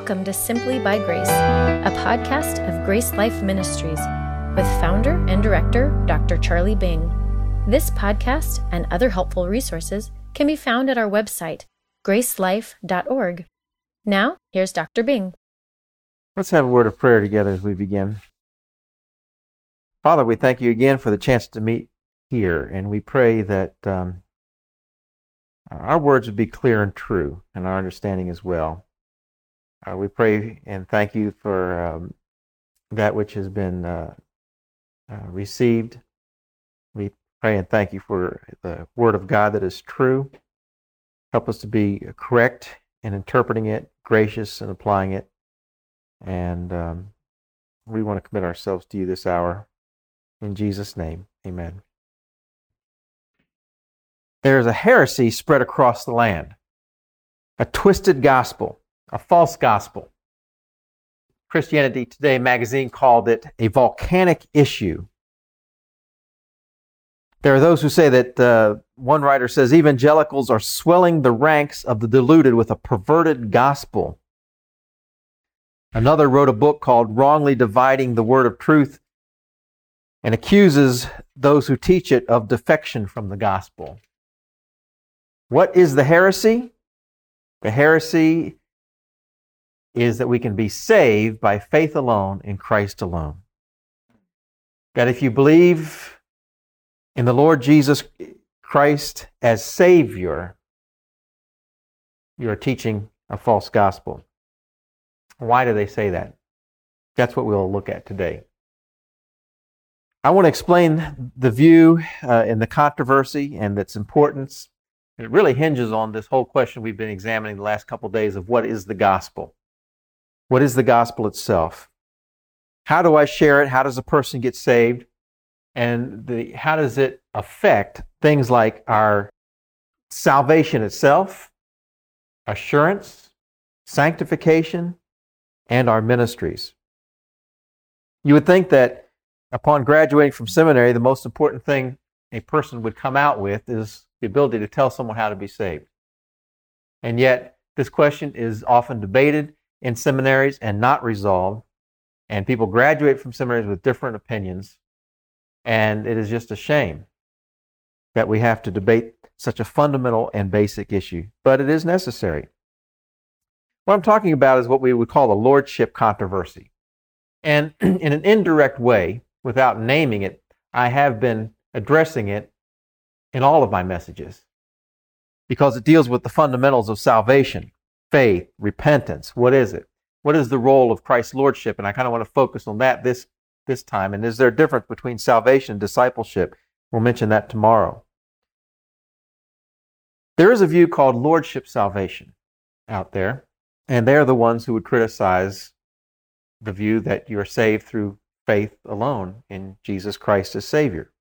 Welcome to Simply by Grace, a podcast of Grace Life Ministries with founder and director Dr. Charlie Bing. This podcast and other helpful resources can be found at our website, gracelife.org. Now, here's Dr. Bing. Let's have a word of prayer together as we begin. Father, we thank you again for the chance to meet here, and we pray that um, our words would be clear and true, and our understanding as well. Uh, we pray and thank you for um, that which has been uh, uh, received. We pray and thank you for the Word of God that is true. Help us to be correct in interpreting it, gracious in applying it. And um, we want to commit ourselves to you this hour. In Jesus' name, amen. There is a heresy spread across the land, a twisted gospel a false gospel. Christianity Today magazine called it a volcanic issue. There are those who say that uh, one writer says evangelicals are swelling the ranks of the deluded with a perverted gospel. Another wrote a book called Wrongly Dividing the Word of Truth and accuses those who teach it of defection from the gospel. What is the heresy? The heresy is that we can be saved by faith alone in Christ alone. That if you believe in the Lord Jesus Christ as Savior, you are teaching a false gospel. Why do they say that? That's what we'll look at today. I want to explain the view uh, and the controversy and its importance. It really hinges on this whole question we've been examining the last couple of days of what is the gospel. What is the gospel itself? How do I share it? How does a person get saved? And the, how does it affect things like our salvation itself, assurance, sanctification, and our ministries? You would think that upon graduating from seminary, the most important thing a person would come out with is the ability to tell someone how to be saved. And yet, this question is often debated in seminaries and not resolved. And people graduate from seminaries with different opinions. And it is just a shame that we have to debate such a fundamental and basic issue, but it is necessary. What I'm talking about is what we would call the lordship controversy. And in an indirect way, without naming it, I have been addressing it in all of my messages because it deals with the fundamentals of salvation faith, repentance. What is it? What is the role of Christ's lordship? And I kind of want to focus on that this this time. And is there a difference between salvation and discipleship? We'll mention that tomorrow. There is a view called lordship salvation out there, and they're the ones who would criticize the view that you are saved through faith alone in Jesus Christ as Savior.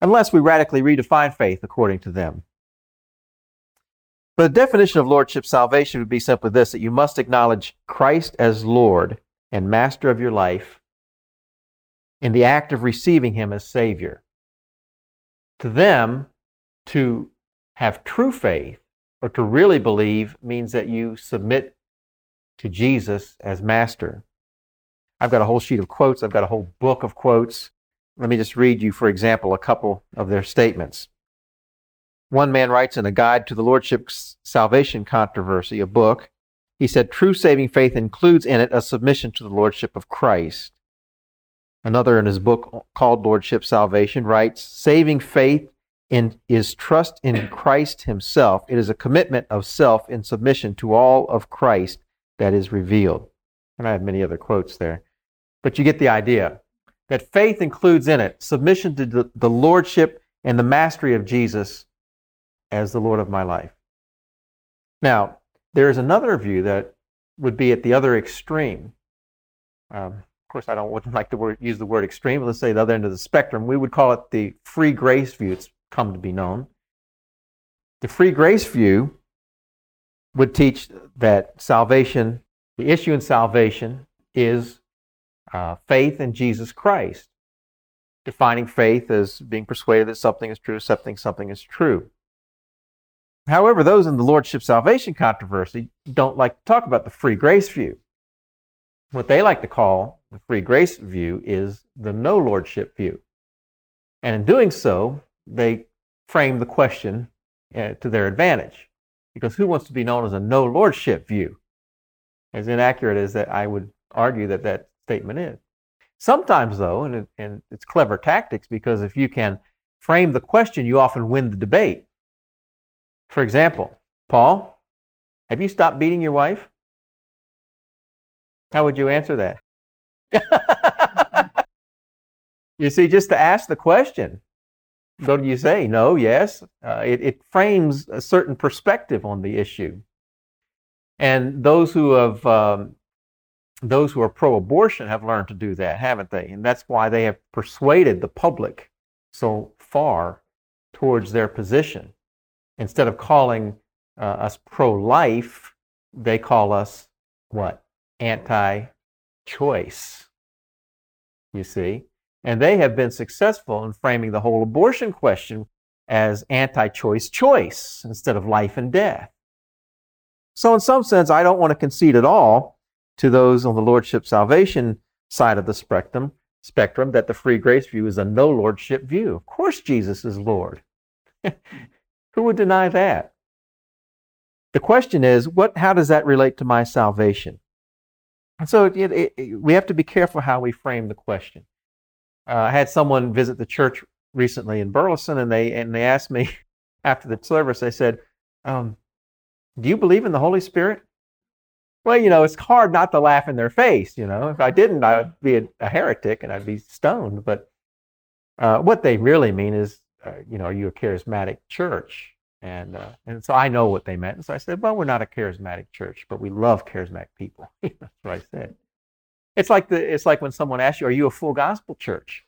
Unless we radically redefine faith according to them. But the definition of lordship salvation would be simply this that you must acknowledge Christ as Lord and master of your life in the act of receiving him as Savior. To them, to have true faith or to really believe means that you submit to Jesus as master. I've got a whole sheet of quotes, I've got a whole book of quotes. Let me just read you, for example, a couple of their statements. One man writes in a guide to the Lordship Salvation Controversy, a book, he said, True saving faith includes in it a submission to the Lordship of Christ. Another in his book called Lordship Salvation writes, Saving faith in, is trust in Christ himself. It is a commitment of self in submission to all of Christ that is revealed. And I have many other quotes there. But you get the idea that faith includes in it submission to the, the lordship and the mastery of Jesus as the Lord of my life. Now, there is another view that would be at the other extreme. Um, of course, I don't wouldn't like to word, use the word extreme, but let's say the other end of the spectrum. We would call it the free grace view. It's come to be known. The free grace view would teach that salvation, the issue in salvation is uh, faith in Jesus Christ, defining faith as being persuaded that something is true, accepting something is true. However, those in the Lordship salvation controversy don't like to talk about the free grace view. What they like to call the free grace view is the no Lordship view. And in doing so, they frame the question uh, to their advantage. Because who wants to be known as a no Lordship view? As inaccurate as that, I would argue that that statement is. Sometimes, though, and, it, and it's clever tactics because if you can frame the question, you often win the debate. For example, Paul, have you stopped beating your wife? How would you answer that? you see, just to ask the question, what do you say? No, yes. Uh, it, it frames a certain perspective on the issue. And those who have um, those who are pro abortion have learned to do that, haven't they? And that's why they have persuaded the public so far towards their position. Instead of calling uh, us pro life, they call us what? Anti choice. You see? And they have been successful in framing the whole abortion question as anti choice choice instead of life and death. So, in some sense, I don't want to concede at all to those on the lordship salvation side of the spectrum, spectrum that the free grace view is a no lordship view. Of course, Jesus is Lord. Who would deny that? The question is, what, how does that relate to my salvation? And so it, it, it, we have to be careful how we frame the question. Uh, I had someone visit the church recently in Burleson, and they and they asked me after the service. They said, um, "Do you believe in the Holy Spirit?" Well, you know, it's hard not to laugh in their face. You know, if I didn't, I would be a, a heretic and I'd be stoned. But uh, what they really mean is, uh, you know, are you a charismatic church? And uh, and so I know what they meant. And so I said, well, we're not a charismatic church, but we love charismatic people. That's what I said. It's like the it's like when someone asks you, are you a full gospel church?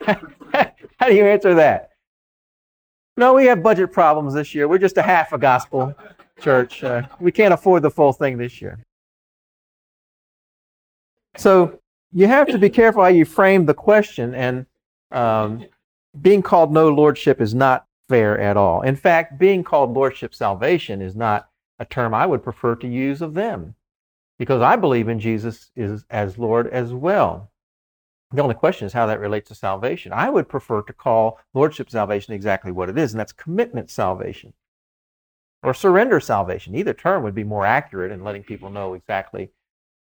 How do you answer that? No, we have budget problems this year. We're just a half a gospel church. Uh, we can't afford the full thing this year. So you have to be careful how you frame the question, and um, being called no lordship is not fair at all. In fact, being called lordship salvation is not a term I would prefer to use of them, because I believe in Jesus is as Lord as well. The only question is how that relates to salvation. I would prefer to call lordship salvation exactly what it is, and that's commitment salvation or surrender salvation. Either term would be more accurate in letting people know exactly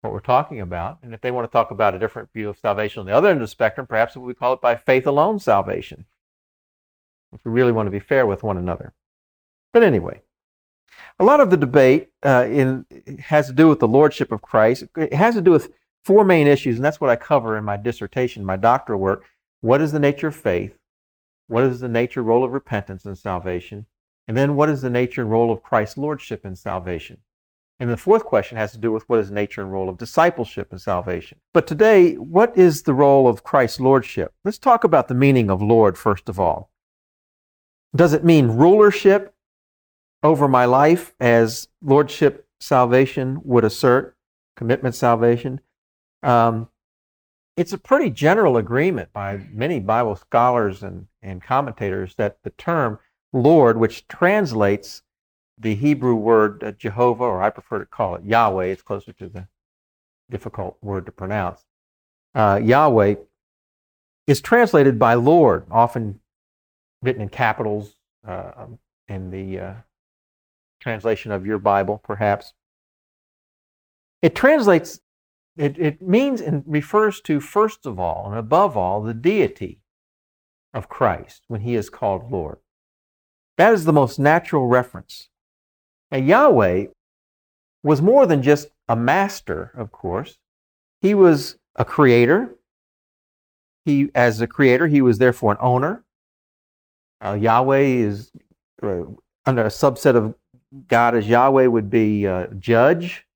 what we're talking about. And if they want to talk about a different view of salvation on the other end of the spectrum, perhaps we call it by faith alone salvation, if we really want to be fair with one another. But anyway, a lot of the debate uh, in, has to do with the lordship of Christ. It has to do with four main issues, and that's what I cover in my dissertation, my doctoral work. What is the nature of faith? What is the nature, role of repentance and salvation? And then what is the nature and role of Christ's lordship in salvation? And the fourth question has to do with what is nature and role of discipleship in salvation. But today, what is the role of Christ's lordship? Let's talk about the meaning of Lord first of all. Does it mean rulership over my life as lordship salvation would assert, commitment salvation? Um, it's a pretty general agreement by many Bible scholars and, and commentators that the term Lord, which translates the Hebrew word uh, Jehovah, or I prefer to call it Yahweh, it's closer to the difficult word to pronounce. Uh, Yahweh is translated by Lord, often written in capitals uh, in the uh, translation of your Bible, perhaps. It translates, it, it means and refers to, first of all and above all, the deity of Christ when he is called Lord. That is the most natural reference. Now, Yahweh was more than just a master, of course. He was a creator. He, as a creator, he was therefore an owner. Uh, Yahweh is uh, under a subset of God as Yahweh would be uh, judge.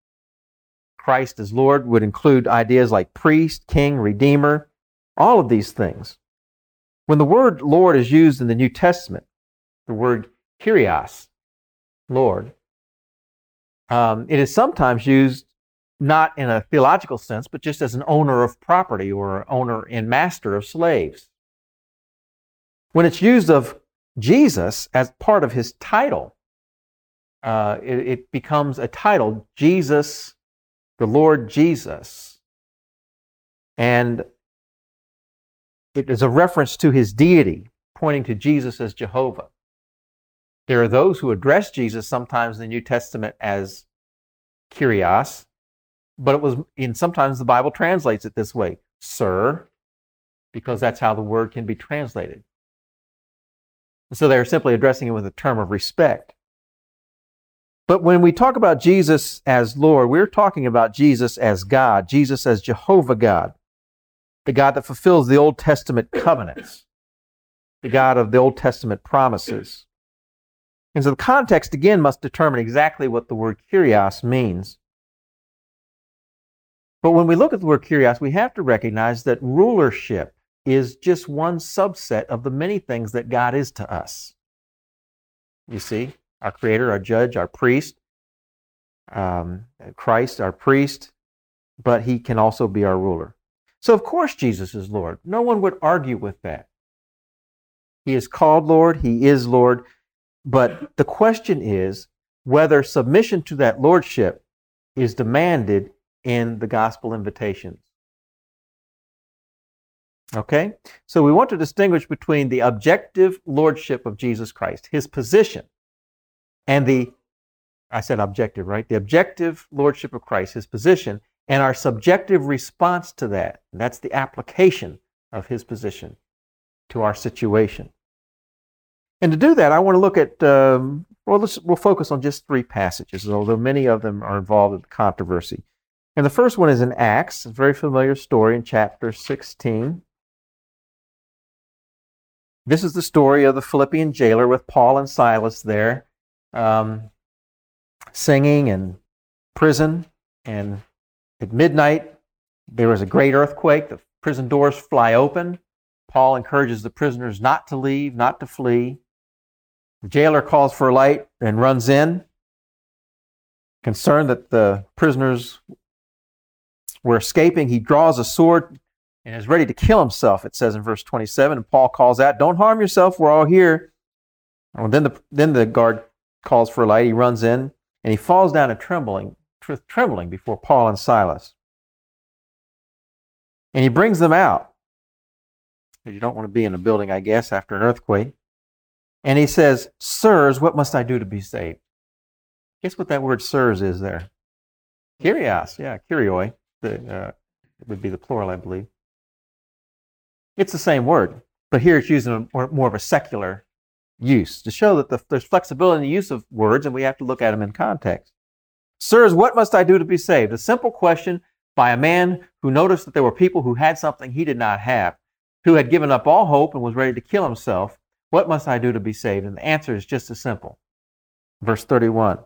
Christ as Lord would include ideas like priest, king, redeemer, all of these things. When the word Lord is used in the New Testament, the word Kyrios, Lord. Um, it is sometimes used not in a theological sense, but just as an owner of property or owner and master of slaves. When it's used of Jesus as part of his title. Uh, it, it becomes a title, Jesus, the Lord Jesus. And it is a reference to his deity, pointing to Jesus as Jehovah. There are those who address Jesus sometimes in the New Testament as Kyrios, but it was in sometimes the Bible translates it this way, sir, because that's how the word can be translated. So they're simply addressing it with a term of respect. But when we talk about Jesus as Lord, we're talking about Jesus as God, Jesus as Jehovah God, the God that fulfills the Old Testament covenants, the God of the Old Testament promises. And so the context again must determine exactly what the word kyrios means. But when we look at the word kyrios, we have to recognize that rulership is just one subset of the many things that God is to us. You see, our creator, our judge, our priest, um, Christ, our priest, but he can also be our ruler. So, of course, Jesus is Lord. No one would argue with that. He is called Lord, he is Lord, but the question is whether submission to that lordship is demanded in the gospel invitations. Okay? So we want to distinguish between the objective lordship of Jesus Christ, his position, and the, I said objective, right? The objective lordship of Christ, his position, and our subjective response to that. That's the application of his position to our situation. And to do that, I want to look at, um, well, let's, we'll focus on just three passages, although many of them are involved in the controversy. And the first one is in Acts, a very familiar story in chapter 16. This is the story of the Philippian jailer with Paul and Silas there, um, singing in prison. And at midnight, there was a great earthquake. The prison doors fly open. Paul encourages the prisoners not to leave, not to flee. Jailer calls for a light and runs in. Concerned that the prisoners were escaping, he draws a sword and is ready to kill himself, it says in verse 27. And Paul calls out, Don't harm yourself, we're all here. Well, then, the, then the guard calls for a light. He runs in and he falls down and trembling, trembling before Paul and Silas. And he brings them out. You don't want to be in a building, I guess, after an earthquake. And he says, Sirs, what must I do to be saved? Guess what that word sirs is there? Kyrios, yeah, kyrioi. The, uh, it would be the plural, I believe. It's the same word, but here it's using a more, more of a secular use to show that the, there's flexibility in the use of words and we have to look at them in context. Sirs, what must I do to be saved? A simple question by a man who noticed that there were people who had something he did not have, who had given up all hope and was ready to kill himself. What must I do to be saved? And the answer is just as simple. Verse 31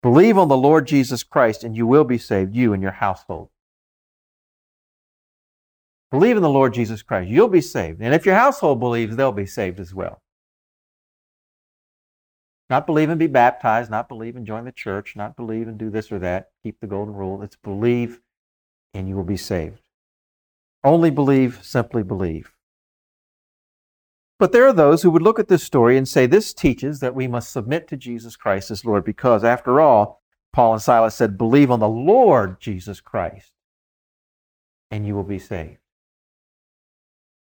Believe on the Lord Jesus Christ, and you will be saved, you and your household. Believe in the Lord Jesus Christ, you'll be saved. And if your household believes, they'll be saved as well. Not believe and be baptized, not believe and join the church, not believe and do this or that, keep the golden rule. It's believe and you will be saved. Only believe, simply believe. But there are those who would look at this story and say this teaches that we must submit to Jesus Christ as Lord because, after all, Paul and Silas said, believe on the Lord Jesus Christ and you will be saved.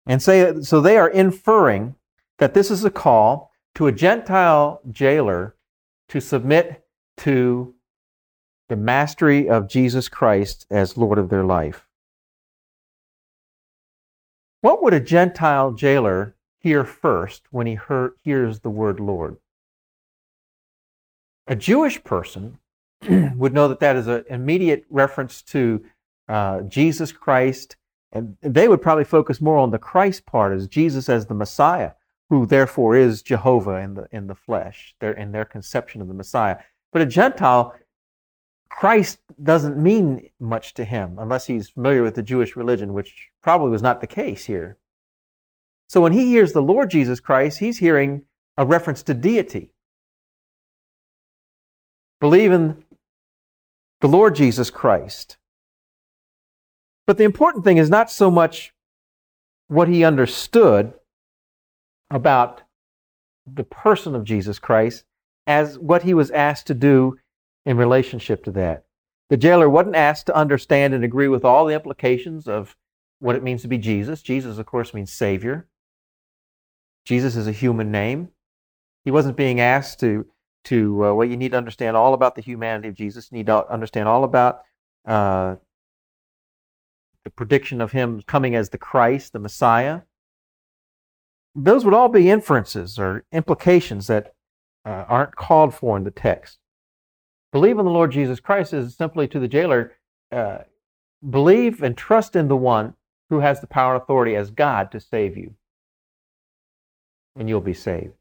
And say, so they are inferring that this is a call to a Gentile jailer to submit to the mastery of Jesus Christ as Lord of their life. What would a Gentile jailer hear first when he hear, hears the word Lord? A Jewish person would know that that is an immediate reference to uh, Jesus Christ and they would probably focus more on the Christ part as Jesus as the Messiah, who therefore is Jehovah in the, in the flesh, their, in their conception of the Messiah. But a Gentile, Christ doesn't mean much to him unless he's familiar with the Jewish religion, which probably was not the case here. So when he hears the Lord Jesus Christ, he's hearing a reference to deity. Believe in the Lord Jesus Christ. But the important thing is not so much what he understood about the person of Jesus Christ as what he was asked to do in relationship to that. The jailer wasn't asked to understand and agree with all the implications of what it means to be Jesus. Jesus, of course, means Savior. Jesus is a human name. He wasn't being asked to, to uh, well, you need to understand all about the humanity of Jesus. You need to understand all about uh, the prediction of him coming as the Christ, the Messiah. Those would all be inferences or implications that uh, aren't called for in the text. Believe in the Lord Jesus Christ is simply to the jailer uh, believe and trust in the one who has the power and authority as God to save you, and you'll be saved.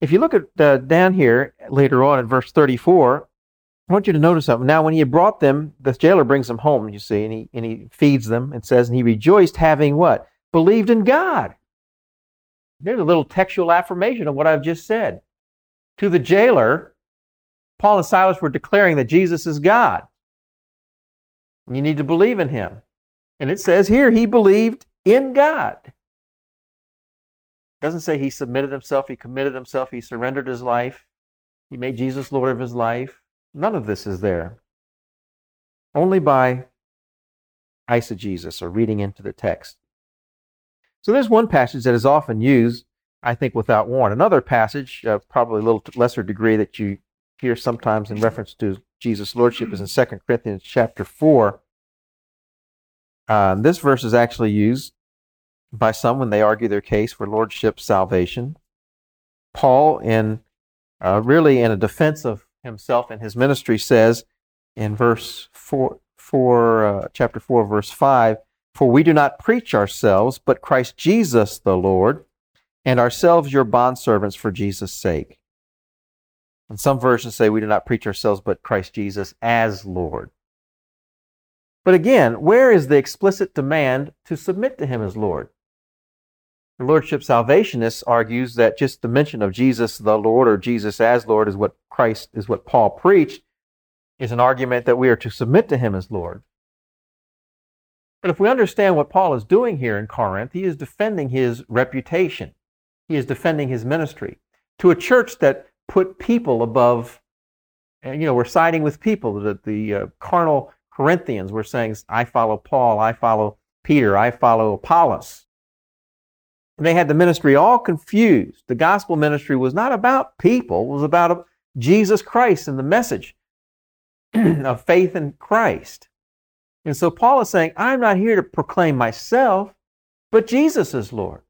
If you look at uh, down here later on in verse 34, I want you to notice something. Now, when he had brought them, the jailer brings them home, you see, and he, and he feeds them and says, and he rejoiced having what? Believed in God. There's a little textual affirmation of what I've just said. To the jailer, Paul and Silas were declaring that Jesus is God. You need to believe in him. And it says here, he believed in God. Doesn't say he submitted himself, he committed himself, he surrendered his life, he made Jesus Lord of his life. None of this is there. Only by eisegesis or reading into the text. So there's one passage that is often used, I think, without warrant. Another passage, uh, probably a little lesser degree, that you hear sometimes in reference to Jesus' lordship is in 2 Corinthians chapter 4. Uh, this verse is actually used by some when they argue their case for lordship salvation. Paul, in uh, really in a defense of himself and his ministry, says in verse 4, 4 uh, chapter 4, verse 5, For we do not preach ourselves, but Christ Jesus the Lord, and ourselves your bondservants for Jesus' sake. And some versions say we do not preach ourselves but Christ Jesus as Lord. But again, where is the explicit demand to submit to him as Lord? The Lordship Salvationist argues that just the mention of Jesus the Lord or Jesus as Lord is what Christ is what Paul preached is an argument that we are to submit to him as Lord. But if we understand what Paul is doing here in Corinth, he is defending his reputation. He is defending his ministry to a church that put people above, and you know, we're siding with people. The, the uh, carnal Corinthians were saying, I follow Paul, I follow Peter, I follow Apollos. And they had the ministry all confused. The gospel ministry was not about people, it was about Jesus Christ and the message of faith in Christ. And so Paul is saying, I'm not here to proclaim myself, but Jesus is Lord.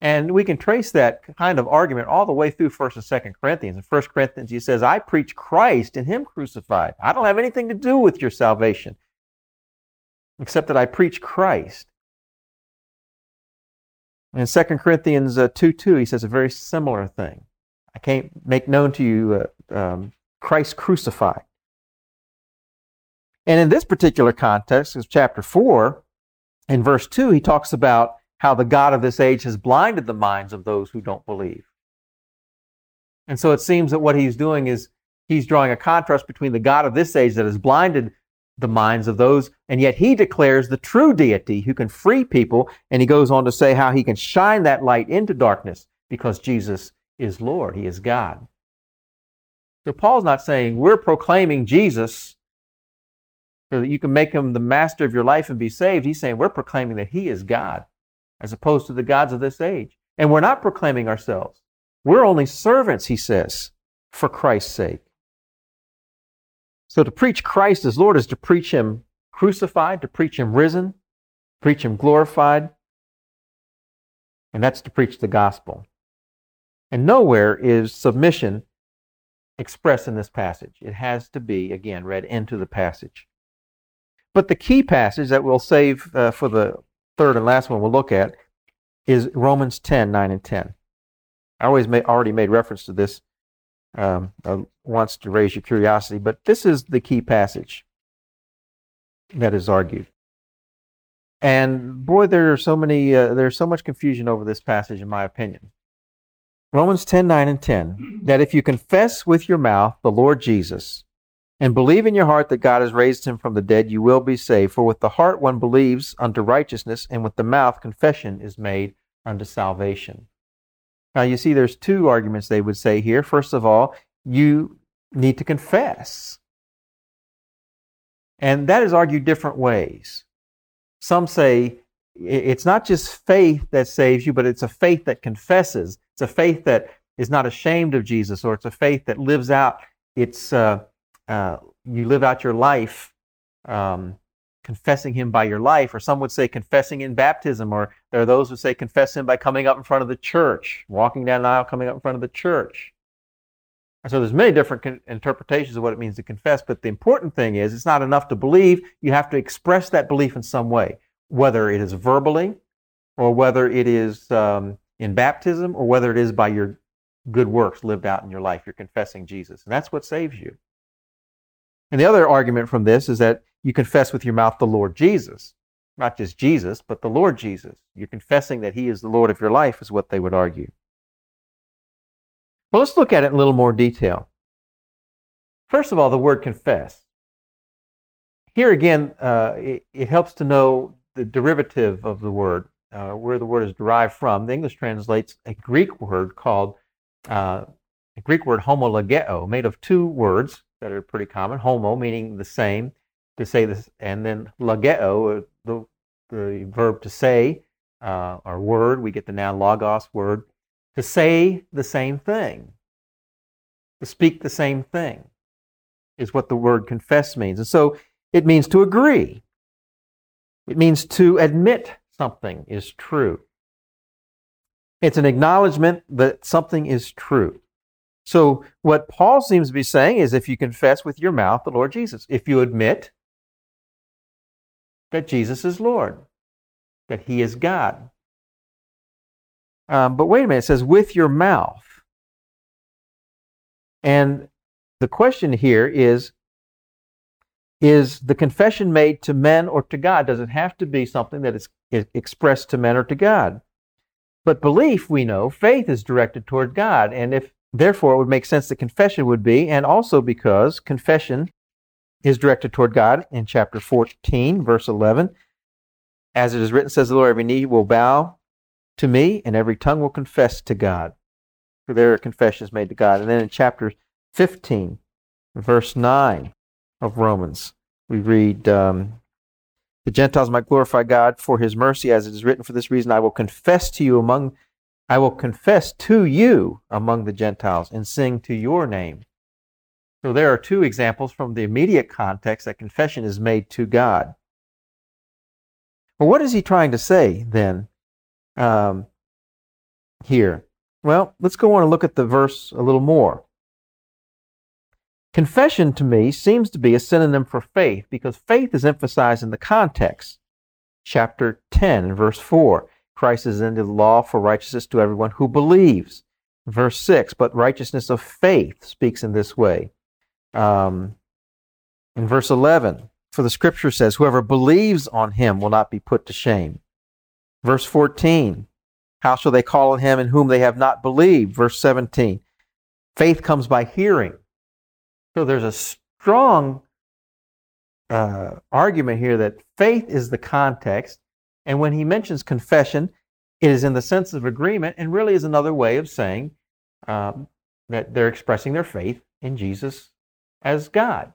And we can trace that kind of argument all the way through 1st and 2nd Corinthians. In 1st Corinthians, he says, I preach Christ and Him crucified. I don't have anything to do with your salvation, except that I preach Christ. In 2 Corinthians uh, 2 2, he says a very similar thing. I can't make known to you uh, um, Christ crucified. And in this particular context, is chapter 4, in verse 2, he talks about how the God of this age has blinded the minds of those who don't believe. And so it seems that what he's doing is he's drawing a contrast between the God of this age that has blinded the minds of those, and yet he declares the true deity who can free people. And he goes on to say how he can shine that light into darkness because Jesus is Lord, he is God. So Paul's not saying we're proclaiming Jesus so that you can make him the master of your life and be saved. He's saying we're proclaiming that he is God as opposed to the gods of this age. And we're not proclaiming ourselves. We're only servants, he says, for Christ's sake. So to preach Christ as Lord is to preach him crucified, to preach him risen, preach him glorified. And that's to preach the gospel. And nowhere is submission expressed in this passage. It has to be, again, read into the passage. But the key passage that we'll save uh, for the third and last one we'll look at is Romans 10 9 and 10. I always already made reference to this um, uh, once to raise your curiosity, but this is the key passage that is argued. And boy, there are so many, uh, there's so much confusion over this passage, in my opinion. Romans 10 9 and 10 that if you confess with your mouth the Lord Jesus and believe in your heart that God has raised him from the dead, you will be saved. For with the heart one believes unto righteousness, and with the mouth confession is made unto salvation. Now, you see, there's two arguments they would say here. First of all, you need to confess. And that is argued different ways. Some say it's not just faith that saves you, but it's a faith that confesses. It's a faith that is not ashamed of Jesus, or it's a faith that lives out. It's uh, uh, you live out your life um, confessing Him by your life, or some would say confessing in baptism, or there are those who say confess Him by coming up in front of the church, walking down the aisle, coming up in front of the church. And so there's many different con- interpretations of what it means to confess, but the important thing is it's not enough to believe. You have to express that belief in some way, whether it is verbally, or whether it is um, in baptism, or whether it is by your good works lived out in your life. You're confessing Jesus, and that's what saves you. And the other argument from this is that you confess with your mouth the Lord Jesus, not just Jesus, but the Lord Jesus. You're confessing that He is the Lord of your life, is what they would argue. Well, let's look at it in a little more detail. First of all, the word confess. Here again, uh, it, it, helps to know the derivative of the word, uh, where the word is derived from. The English translates a Greek word called uh, a Greek word homologeo, made of two words that are pretty common. Homo, meaning the same, to say this, and then logeo, uh, the, the verb to say, uh, or word. We get the noun logos, word, to say the same thing, to speak the same thing, is what the word confess means. And so it means to agree. It means to admit something is true. It's an acknowledgement that something is true. So, what Paul seems to be saying is if you confess with your mouth the Lord Jesus, if you admit that Jesus is Lord, that He is God. Um, but wait a minute, it says with your mouth. And the question here is Is the confession made to men or to God? Does it have to be something that is expressed to men or to God? But belief, we know, faith is directed toward God. And if therefore it would make sense that confession would be, and also because confession is directed toward God in chapter 14, verse 11. As it is written, says the Lord, every knee will bow to me, and every tongue will confess to God. For there are confessions made to God. And then in chapter 15, verse 9 of Romans, we read, um, the Gentiles might glorify God for his mercy, as it is written, For this reason I will confess to you among I will confess to you among the Gentiles and sing to your name. So there are two examples from the immediate context that confession is made to God. Well, what is he trying to say then um, here? Well, let's go on and look at the verse a little more. Confession to me seems to be a synonym for faith because faith is emphasized in the context. Chapter 10, verse 4 Christ is ended the law for righteousness to everyone who believes. Verse 6 But righteousness of faith speaks in this way. Um, in verse 11, for the scripture says, Whoever believes on him will not be put to shame. Verse 14, How shall they call on him in whom they have not believed? Verse 17, Faith comes by hearing so there's a strong uh, argument here that faith is the context. And when he mentions confession, it is in the sense of agreement and really is another way of saying um, that they're expressing their faith in Jesus as God.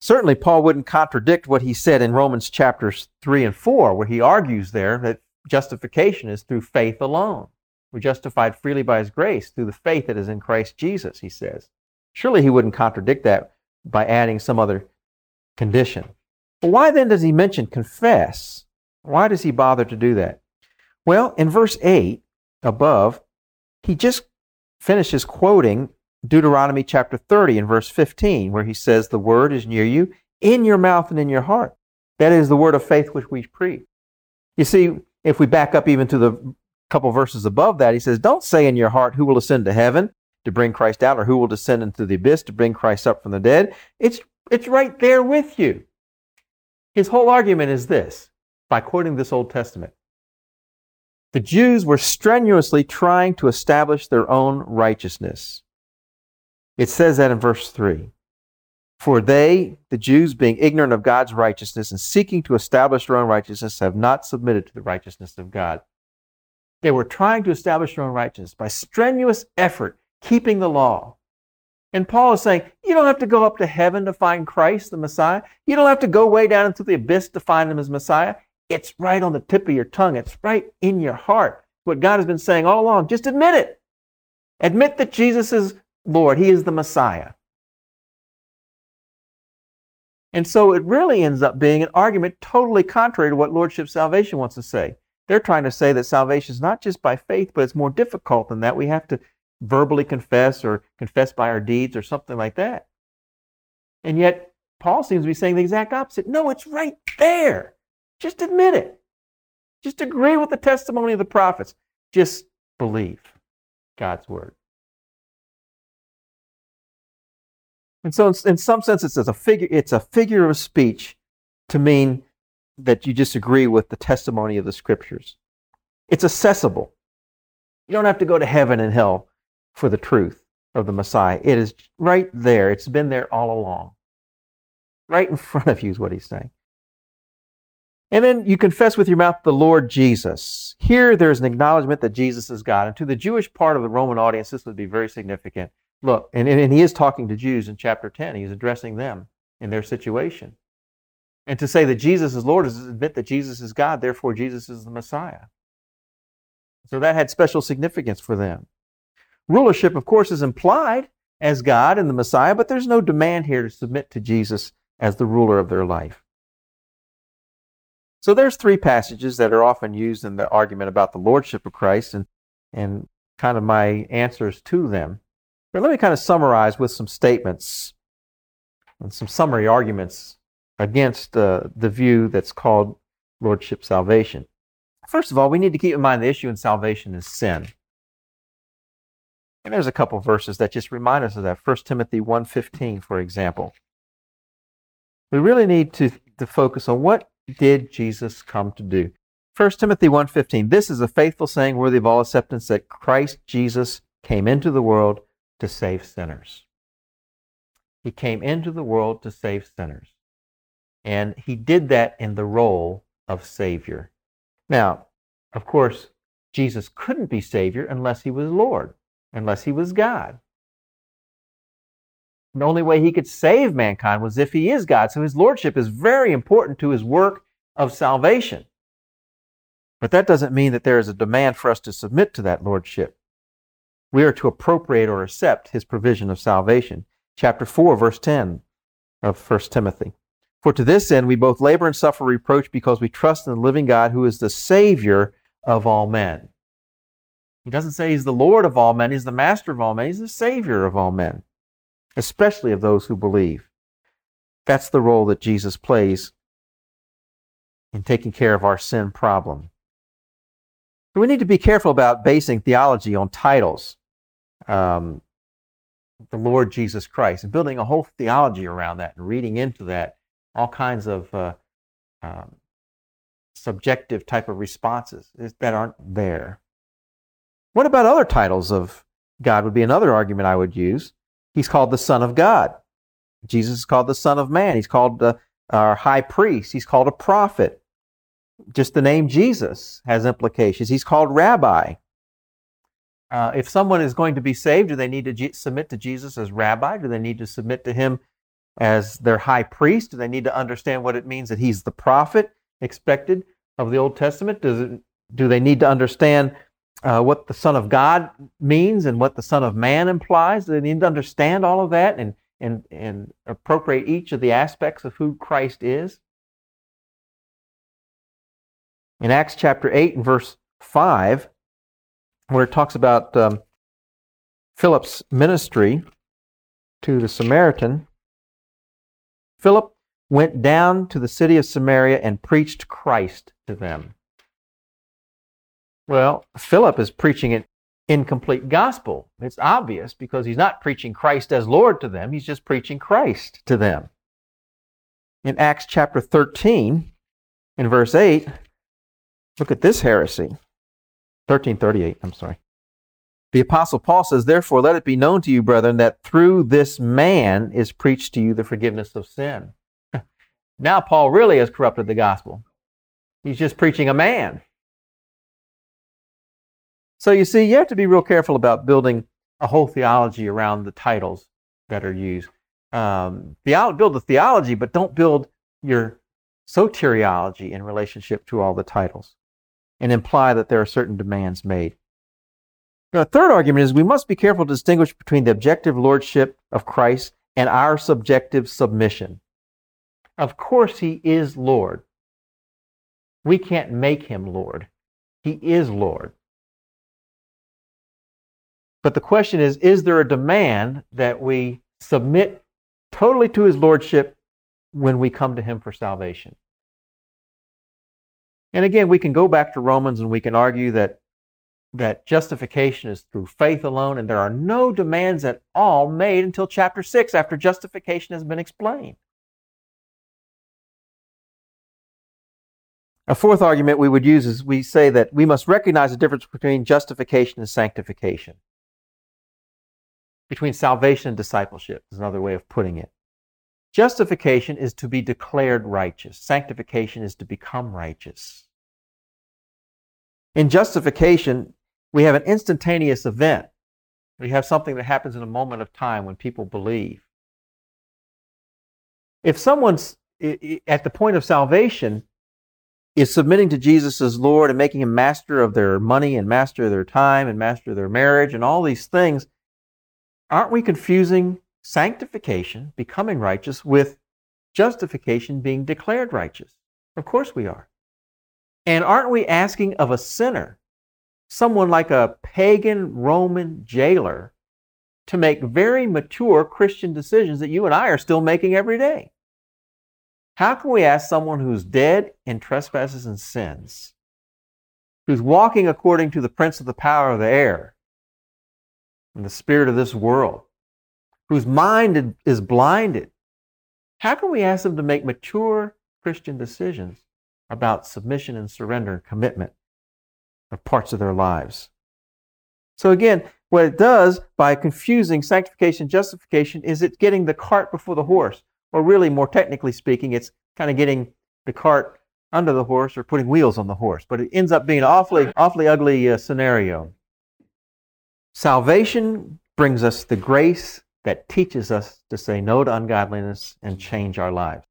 Certainly, Paul wouldn't contradict what he said in Romans chapters 3 and 4, where he argues there that justification is through faith alone. We're justified freely by his grace through the faith that is in Christ Jesus, he says. Surely he wouldn't contradict that by adding some other condition. But why then does he mention confess? Why does he bother to do that? Well, in verse 8 above, he just finishes quoting Deuteronomy chapter 30 and verse 15, where he says, The word is near you, in your mouth and in your heart. That is the word of faith which we preach. You see, if we back up even to the couple verses above that, he says, Don't say in your heart, Who will ascend to heaven? to bring Christ out, or who will descend into the abyss to bring Christ up from the dead. It's, it's right there with you. His whole argument is this by quoting this Old Testament. The Jews were strenuously trying to establish their own righteousness. It says that in verse 3. For they, the Jews, being ignorant of God's righteousness and seeking to establish their own righteousness, have not submitted to the righteousness of God. They were trying to establish their own righteousness by strenuous effort, keeping the law. And Paul is saying, you don't have to go up to heaven to find Christ, the Messiah. You don't have to go way down into the abyss to find him as Messiah. It's right on the tip of your tongue. It's right in your heart. What God has been saying all along. Just admit it. Admit that Jesus is Lord. He is the Messiah. And so it really ends up being an argument totally contrary to what Lordship Salvation wants to say. They're trying to say that salvation is not just by faith, but it's more difficult than that. We have to verbally confess or confess by our deeds or something like that. And yet, Paul seems to be saying the exact opposite. No, it's right there. Just admit it. Just agree with the testimony of the prophets. Just believe God's word. And so, in some sense, it's a figure. It's a figure of speech to mean that you disagree with the testimony of the scriptures. It's accessible. You don't have to go to heaven and hell for the truth of the Messiah. It is right there. It's been there all along. Right in front of you is what he's saying. And then you confess with your mouth the Lord Jesus. Here there's an acknowledgement that Jesus is God. And to the Jewish part of the Roman audience, this would be very significant. Look, and, and he is talking to Jews in chapter 10. He's addressing them in their situation. And to say that Jesus is Lord is to admit that Jesus is God, therefore Jesus is the Messiah. So that had special significance for them. Rulership, of course, is implied as God and the Messiah, but there's no demand here to submit to Jesus as the ruler of their life. So there's three passages that are often used in the argument about the lordship of Christ and, and kind of my answers to them. But let me kind of summarize with some statements and some summary arguments against uh, the view that's called lordship salvation. First of all, we need to keep in mind the issue in salvation is sin. And there's a couple verses that just remind us of that. 1 Timothy 1.15, for example. We really need to, to focus on what did Jesus come to do. 1 Timothy 1.15, this is a faithful saying worthy of all acceptance that Christ Jesus came into the world to save sinners. He came into the world to save sinners. And he did that in the role of Savior. Now, of course, Jesus couldn't be Savior unless he was Lord unless he was God. The only way he could save mankind was if he is God. So his lordship is very important to his work of salvation. But that doesn't mean that there is a demand for us to submit to that lordship. We are to appropriate or accept his provision of salvation. Chapter 4, verse 10 of 1 Timothy. For to this end we both labor and suffer reproach because we trust in the living God who is the Savior of all men. He doesn't say he's the Lord of all men, he's the master of all men, he's the Savior of all men, especially of those who believe. That's the role that Jesus plays in taking care of our sin problem. So we need to be careful about basing theology on titles. Um, the Lord Jesus Christ and building a whole theology around that and reading into that all kinds of uh, um, subjective type of responses that aren't there. What about other titles of God would be another argument I would use. He's called the Son of God. Jesus is called the Son of Man. He's called the, our high priest. He's called a prophet. Just the name Jesus has implications. He's called rabbi. Uh, if someone is going to be saved, do they need to G- submit to Jesus as rabbi? Do they need to submit to him as their high priest? Do they need to understand what it means that he's the prophet expected of the Old Testament? Does it, do they need to understand uh, what the Son of God means and what the Son of Man implies. Do They need to understand all of that and, and, and appropriate each of the aspects of who Christ is. In Acts chapter 8 and verse 5, where it talks about um, Philip's ministry to the Samaritan, Philip went down to the city of Samaria and preached Christ to them. Well, Philip is preaching an incomplete gospel. It's obvious because he's not preaching Christ as Lord to them, he's just preaching Christ to them. In Acts chapter 13, in verse 8, look at this heresy. 1338, I'm sorry. The Apostle Paul says, Therefore, let it be known to you, brethren, that through this man is preached to you the forgiveness of sin. now, Paul really has corrupted the gospel. He's just preaching a man. So you see, you have to be real careful about building a whole theology around the titles that are used. Um, build the theology, but don't build your soteriology in relationship to all the titles and imply that there are certain demands made. Now, a third argument is we must be careful to distinguish between the objective lordship of Christ and our subjective submission. Of course, he is Lord. We can't make him Lord. He is Lord. But the question is is there a demand that we submit totally to his lordship when we come to him for salvation? And again, we can go back to Romans and we can argue that that justification is through faith alone and there are no demands at all made until chapter 6 after justification has been explained. A fourth argument we would use is we say that we must recognize the difference between justification and sanctification between salvation and discipleship, is another way of putting it. Justification is to be declared righteous, sanctification is to become righteous. In justification, we have an instantaneous event. We have something that happens in a moment of time when people believe. If someone's at the point of salvation is submitting to Jesus as Lord and making him master of their money and master of their time and master of their marriage and all these things, aren't we confusing sanctification, becoming righteous, with justification, being declared righteous? Of course we are. And aren't we asking of a sinner, someone like a pagan Roman jailer, to make very mature Christian decisions that you and I are still making every day? How can we ask someone who's dead in trespasses and sins, who's walking according to the prince of the power of the air, and the spirit of this world, whose mind is blinded, how can we ask them to make mature Christian decisions about submission and surrender and commitment of parts of their lives? So, again, what it does by confusing sanctification and justification is it's getting the cart before the horse. Or, really, more technically speaking, it's kind of getting the cart under the horse or putting wheels on the horse. But it ends up being an awfully, awfully ugly uh, scenario. Salvation brings us the grace that teaches us to say no to ungodliness and change our lives.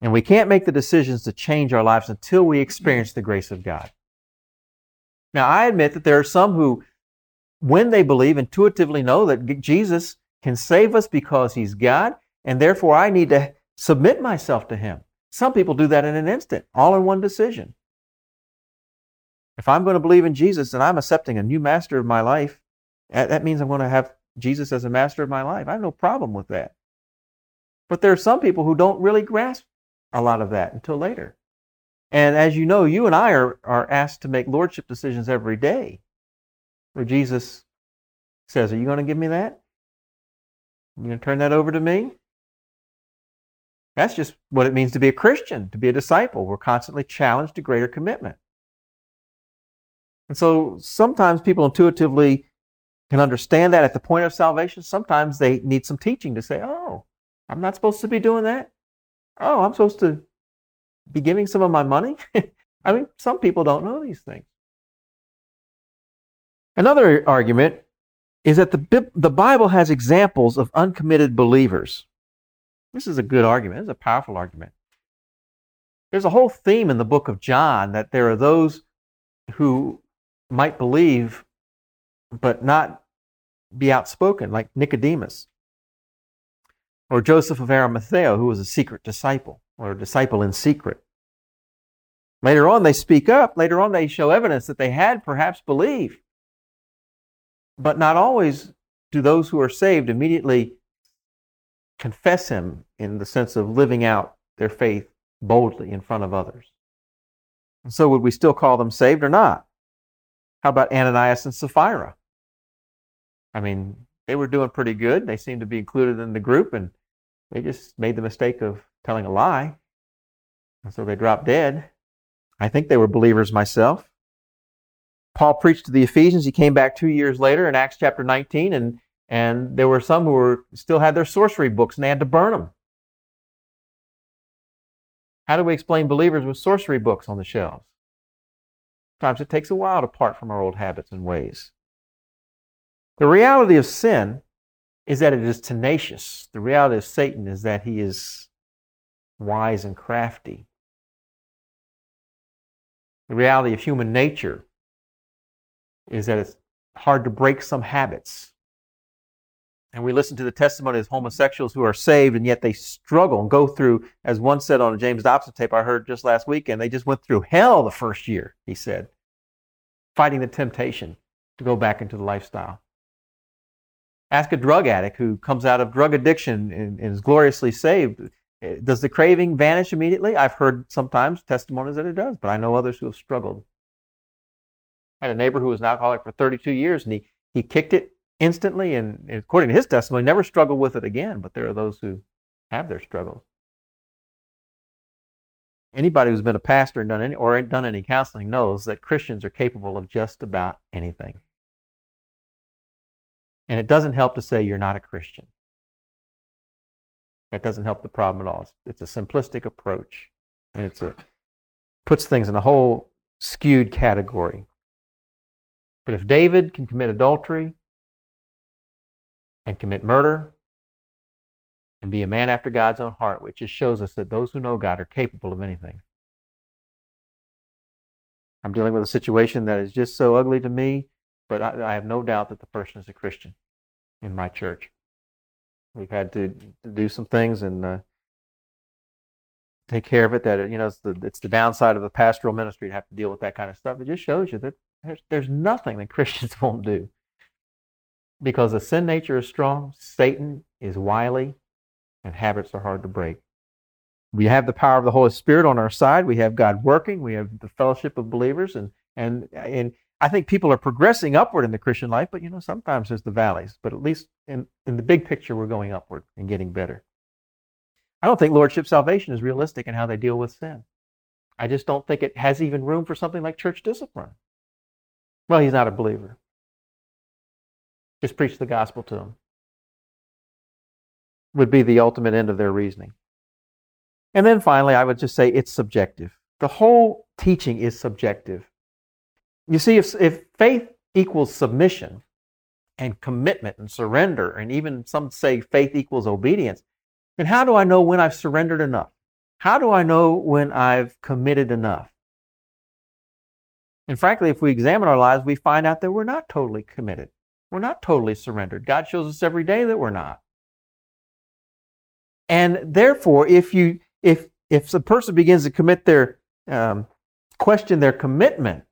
And we can't make the decisions to change our lives until we experience the grace of God. Now, I admit that there are some who, when they believe, intuitively know that Jesus can save us because he's God, and therefore I need to submit myself to him. Some people do that in an instant, all in one decision. If I'm going to believe in Jesus and I'm accepting a new master of my life, that means I'm going to have Jesus as a master of my life. I have no problem with that. But there are some people who don't really grasp a lot of that until later. And as you know, you and I are, are asked to make lordship decisions every day where Jesus says, Are you going to give me that? You going to turn that over to me? That's just what it means to be a Christian, to be a disciple. We're constantly challenged to greater commitment. And so sometimes people intuitively can understand that at the point of salvation. Sometimes they need some teaching to say, oh, I'm not supposed to be doing that. Oh, I'm supposed to be giving some of my money. I mean, some people don't know these things. Another argument is that the, the Bible has examples of uncommitted believers. This is a good argument. It's a powerful argument. There's a whole theme in the book of John that there are those who might believe but not be outspoken, like Nicodemus or Joseph of Arimathea, who was a secret disciple or a disciple in secret. Later on, they speak up. Later on, they show evidence that they had perhaps believed. But not always do those who are saved immediately confess him in the sense of living out their faith boldly in front of others. And so, would we still call them saved or not? How about Ananias and Sapphira? I mean, they were doing pretty good. They seemed to be included in the group, and they just made the mistake of telling a lie. And so they dropped dead. I think they were believers myself. Paul preached to the Ephesians. He came back two years later in Acts chapter 19, and, and there were some who were, still had their sorcery books and they had to burn them. How do we explain believers with sorcery books on the shelves? Sometimes it takes a while to part from our old habits and ways. The reality of sin is that it is tenacious. The reality of Satan is that he is wise and crafty. The reality of human nature is that it's hard to break some habits. And we listen to the testimony of homosexuals who are saved and yet they struggle and go through, as one said on a James Dobson tape I heard just last weekend, they just went through hell the first year, he said, fighting the temptation to go back into the lifestyle. Ask a drug addict who comes out of drug addiction and, and is gloriously saved. Eh, does the craving vanish immediately? I've heard sometimes testimonies that it does, but I know others who have struggled. I had a neighbor who was an alcoholic for 32 years, and he, he kicked it instantly, and according to his testimony, never struggled with it again. But there are those who have their struggles. Anybody who's been a pastor and done any, or done any counseling knows that Christians are capable of just about anything. And it doesn't help to say you're not a Christian. That doesn't help the problem at all. It's, it's a simplistic approach. And it's a puts things in a whole skewed category. But if David can commit adultery and commit murder and be a man after God's own heart, which just shows us that those who know God are capable of anything. I'm dealing with a situation that is just so ugly to me but I, I have no doubt that the person is a Christian in my church. We've had to, do some things and uh, take care of it. That you know, it's the it's the downside of the pastoral ministry to have to deal with that kind of stuff. It just shows you that there's there's nothing that Christians won't do because the sin nature is strong. Satan is wily, and habits are hard to break. We have the power of the Holy Spirit on our side. We have God working. We have the fellowship of believers, and and and I think people are progressing upward in the Christian life, but you know, sometimes there's the valleys. But at least in, in the big picture, we're going upward and getting better. I don't think Lordship salvation is realistic in how they deal with sin. I just don't think it has even room for something like church discipline. Well, he's not a believer. Just preach the gospel to him. Would be the ultimate end of their reasoning. And then finally, I would just say it's subjective. The whole teaching is subjective. You see, if, if faith equals submission and commitment and surrender, and even some say faith equals obedience, then how do I know when I've surrendered enough? How do I know when I've committed enough? And frankly, if we examine our lives, we find out that we're not totally committed. We're not totally surrendered. God shows us every day that we're not. And therefore, if you if if the person begins to commit their um, question their commitment,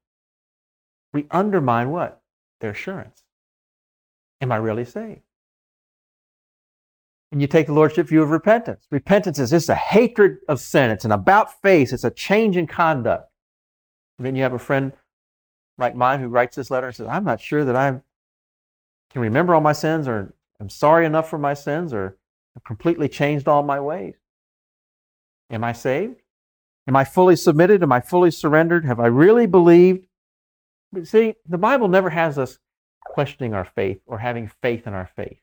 we undermine what? Their assurance. Am I really saved? And you take the Lordship view of repentance. Repentance is just a hatred of sin. It's an about face. It's a change in conduct. And then you have a friend like mine who writes this letter and says, I'm not sure that I can remember all my sins or I'm sorry enough for my sins or I've completely changed all my ways. Am I saved? Am I fully submitted? Am I fully surrendered? Have I really believed but see, the Bible never has us questioning our faith or having faith in our faith.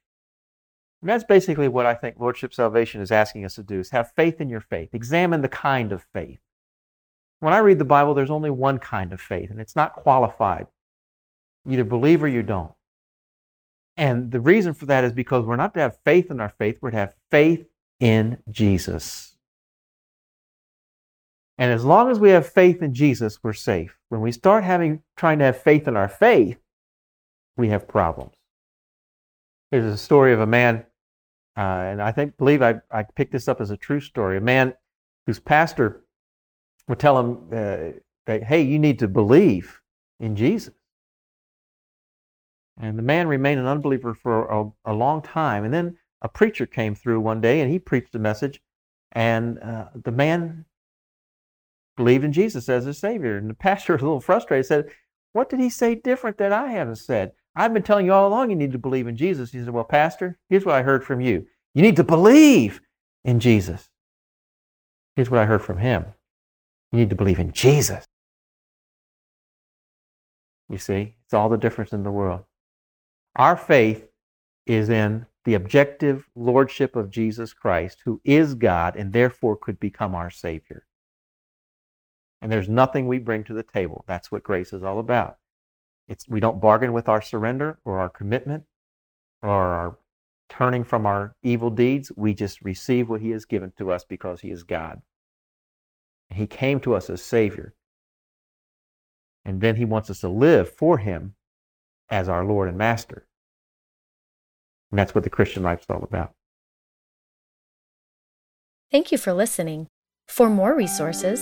And that's basically what I think Lordship Salvation is asking us to do is have faith in your faith. Examine the kind of faith. When I read the Bible, there's only one kind of faith, and it's not qualified. You either believe or you don't. And the reason for that is because we're not to have faith in our faith, we're to have faith in Jesus. And as long as we have faith in Jesus, we're safe. When we start having trying to have faith in our faith, we have problems. There's a story of a man, uh, and I think believe I, I picked this up as a true story. A man whose pastor would tell him uh, that, "Hey, you need to believe in Jesus." And the man remained an unbeliever for a, a long time. And then a preacher came through one day, and he preached a message, and uh, the man believed in Jesus as his Savior. And the pastor was a little frustrated, said, What did he say different that I haven't said? I've been telling you all along you need to believe in Jesus. He said, Well, Pastor, here's what I heard from you. You need to believe in Jesus. Here's what I heard from him. You need to believe in Jesus. You see, it's all the difference in the world. Our faith is in the objective lordship of Jesus Christ, who is God and therefore could become our Savior. And there's nothing we bring to the table. That's what grace is all about. It's, we don't bargain with our surrender or our commitment or our turning from our evil deeds. We just receive what He has given to us because He is God. He came to us as Savior. And then He wants us to live for Him as our Lord and Master. And that's what the Christian life is all about. Thank you for listening. For more resources,